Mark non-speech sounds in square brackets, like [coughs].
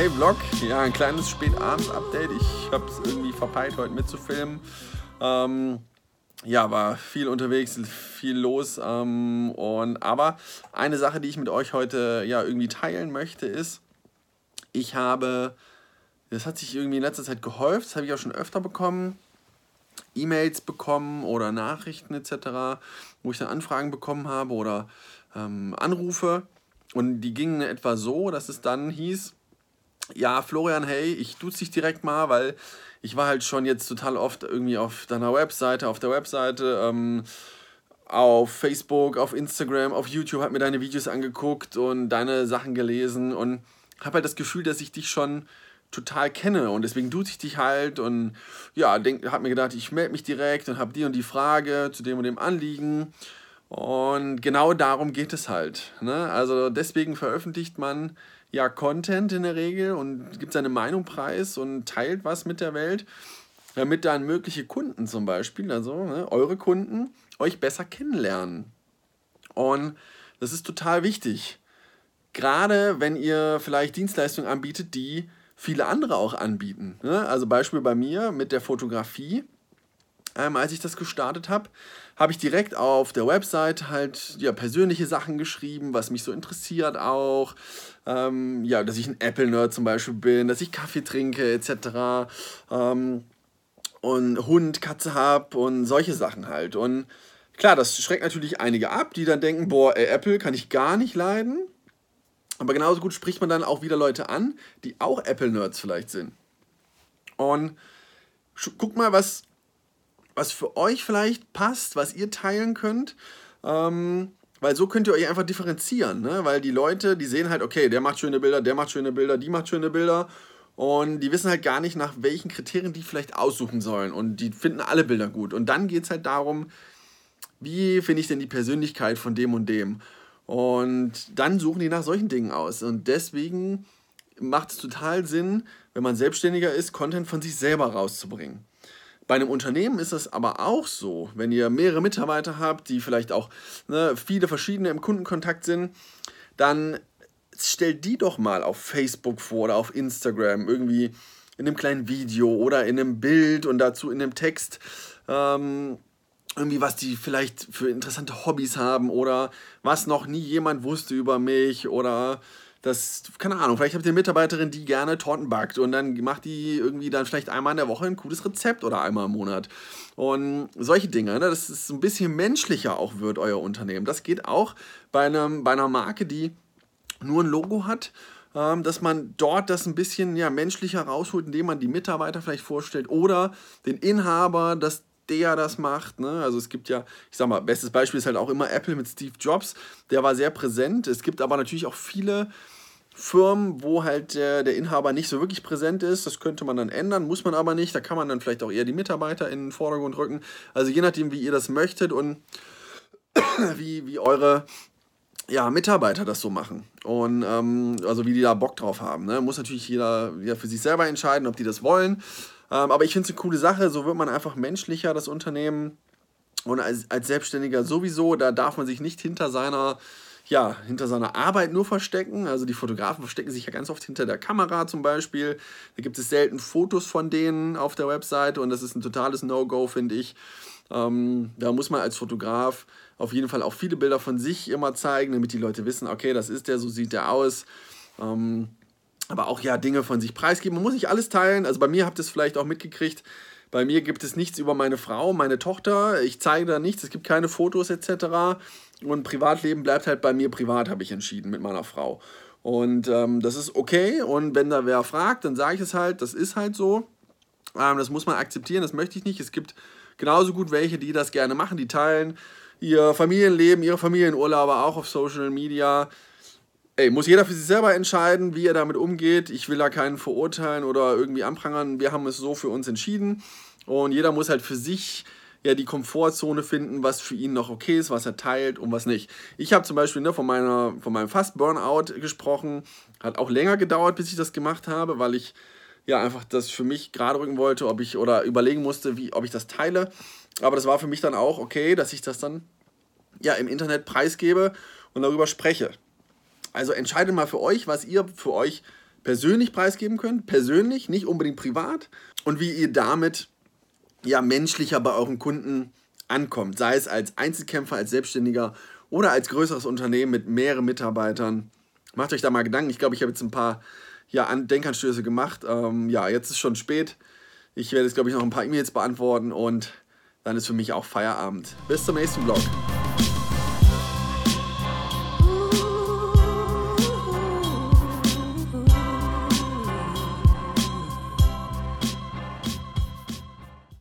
Hey Vlog, ja, ein kleines Spätabends-Update. Ich habe es irgendwie verpeilt, heute mitzufilmen. Ähm, ja, war viel unterwegs, viel los. Ähm, und, aber eine Sache, die ich mit euch heute ja irgendwie teilen möchte, ist, ich habe, das hat sich irgendwie in letzter Zeit gehäuft, das habe ich auch schon öfter bekommen, E-Mails bekommen oder Nachrichten etc., wo ich dann Anfragen bekommen habe oder ähm, Anrufe. Und die gingen etwa so, dass es dann hieß, ja, Florian, hey, ich duze dich direkt mal, weil ich war halt schon jetzt total oft irgendwie auf deiner Webseite, auf der Webseite, ähm, auf Facebook, auf Instagram, auf YouTube, habe mir deine Videos angeguckt und deine Sachen gelesen und habe halt das Gefühl, dass ich dich schon total kenne und deswegen duze ich dich halt und ja, habe mir gedacht, ich melde mich direkt und habe die und die Frage zu dem und dem Anliegen und genau darum geht es halt. Ne? Also deswegen veröffentlicht man ja Content in der Regel und gibt seine Meinung preis und teilt was mit der Welt, damit dann mögliche Kunden zum Beispiel, also ne, eure Kunden, euch besser kennenlernen. Und das ist total wichtig. Gerade wenn ihr vielleicht Dienstleistungen anbietet, die viele andere auch anbieten. Ne? Also Beispiel bei mir mit der Fotografie. Ähm, als ich das gestartet habe, habe ich direkt auf der Website halt ja, persönliche Sachen geschrieben, was mich so interessiert auch. Ähm, ja, dass ich ein Apple-Nerd zum Beispiel bin, dass ich Kaffee trinke etc. Ähm, und Hund, Katze habe und solche Sachen halt. Und klar, das schreckt natürlich einige ab, die dann denken, boah, ey, Apple kann ich gar nicht leiden. Aber genauso gut spricht man dann auch wieder Leute an, die auch Apple-Nerds vielleicht sind. Und guck mal, was was für euch vielleicht passt, was ihr teilen könnt. Ähm, weil so könnt ihr euch einfach differenzieren, ne? Weil die Leute, die sehen halt, okay, der macht schöne Bilder, der macht schöne Bilder, die macht schöne Bilder. Und die wissen halt gar nicht, nach welchen Kriterien die vielleicht aussuchen sollen. Und die finden alle Bilder gut. Und dann geht es halt darum, wie finde ich denn die Persönlichkeit von dem und dem. Und dann suchen die nach solchen Dingen aus. Und deswegen macht es total Sinn, wenn man selbstständiger ist, Content von sich selber rauszubringen. Bei einem Unternehmen ist es aber auch so, wenn ihr mehrere Mitarbeiter habt, die vielleicht auch ne, viele verschiedene im Kundenkontakt sind, dann stellt die doch mal auf Facebook vor oder auf Instagram irgendwie in einem kleinen Video oder in einem Bild und dazu in einem Text. Ähm, irgendwie, was die vielleicht für interessante Hobbys haben oder was noch nie jemand wusste über mich oder das, keine Ahnung, vielleicht habt ihr eine Mitarbeiterin, die gerne Torten backt und dann macht die irgendwie dann vielleicht einmal in der Woche ein cooles Rezept oder einmal im Monat. Und solche Dinge, ne, dass es ein bisschen menschlicher auch wird, euer Unternehmen. Das geht auch bei, einem, bei einer Marke, die nur ein Logo hat, ähm, dass man dort das ein bisschen ja, menschlicher rausholt, indem man die Mitarbeiter vielleicht vorstellt oder den Inhaber, dass der das macht. Ne? Also es gibt ja, ich sag mal, bestes Beispiel ist halt auch immer Apple mit Steve Jobs. Der war sehr präsent. Es gibt aber natürlich auch viele Firmen, wo halt der, der Inhaber nicht so wirklich präsent ist. Das könnte man dann ändern, muss man aber nicht. Da kann man dann vielleicht auch eher die Mitarbeiter in den Vordergrund rücken. Also je nachdem, wie ihr das möchtet und [coughs] wie, wie eure ja, Mitarbeiter das so machen. Und ähm, also wie die da Bock drauf haben. Ne? Muss natürlich jeder, jeder für sich selber entscheiden, ob die das wollen. Ähm, aber ich finde es eine coole Sache. So wird man einfach menschlicher, das Unternehmen. Und als, als Selbstständiger sowieso, da darf man sich nicht hinter seiner ja, hinter seiner Arbeit nur verstecken. Also die Fotografen verstecken sich ja ganz oft hinter der Kamera zum Beispiel. Da gibt es selten Fotos von denen auf der Webseite und das ist ein totales No-Go, finde ich. Ähm, da muss man als Fotograf auf jeden Fall auch viele Bilder von sich immer zeigen, damit die Leute wissen, okay, das ist der, so sieht der aus. Ähm, aber auch ja Dinge von sich preisgeben. Man muss nicht alles teilen. Also bei mir habt ihr es vielleicht auch mitgekriegt. Bei mir gibt es nichts über meine Frau, meine Tochter. Ich zeige da nichts. Es gibt keine Fotos etc. Und Privatleben bleibt halt bei mir privat, habe ich entschieden mit meiner Frau. Und ähm, das ist okay. Und wenn da wer fragt, dann sage ich es halt, das ist halt so. Ähm, das muss man akzeptieren, das möchte ich nicht. Es gibt genauso gut welche, die das gerne machen, die teilen ihr Familienleben, ihre Familienurlaube auch auf Social Media. Ey, muss jeder für sich selber entscheiden, wie er damit umgeht. Ich will da keinen verurteilen oder irgendwie anprangern. Wir haben es so für uns entschieden. Und jeder muss halt für sich ja die Komfortzone finden, was für ihn noch okay ist, was er teilt und was nicht. Ich habe zum Beispiel ne, von, meiner, von meinem Fast-Burnout gesprochen. Hat auch länger gedauert, bis ich das gemacht habe, weil ich ja einfach das für mich gerade rücken wollte, ob ich oder überlegen musste, wie, ob ich das teile. Aber das war für mich dann auch okay, dass ich das dann ja im Internet preisgebe und darüber spreche. Also entscheidet mal für euch, was ihr für euch persönlich preisgeben könnt, persönlich, nicht unbedingt privat, und wie ihr damit ja menschlicher bei euren Kunden ankommt, sei es als Einzelkämpfer, als Selbstständiger oder als größeres Unternehmen mit mehreren Mitarbeitern. Macht euch da mal Gedanken. Ich glaube, ich habe jetzt ein paar ja, Denkanstöße gemacht. Ähm, ja, jetzt ist schon spät. Ich werde jetzt, glaube ich, noch ein paar E-Mails beantworten und dann ist für mich auch Feierabend. Bis zum nächsten Vlog.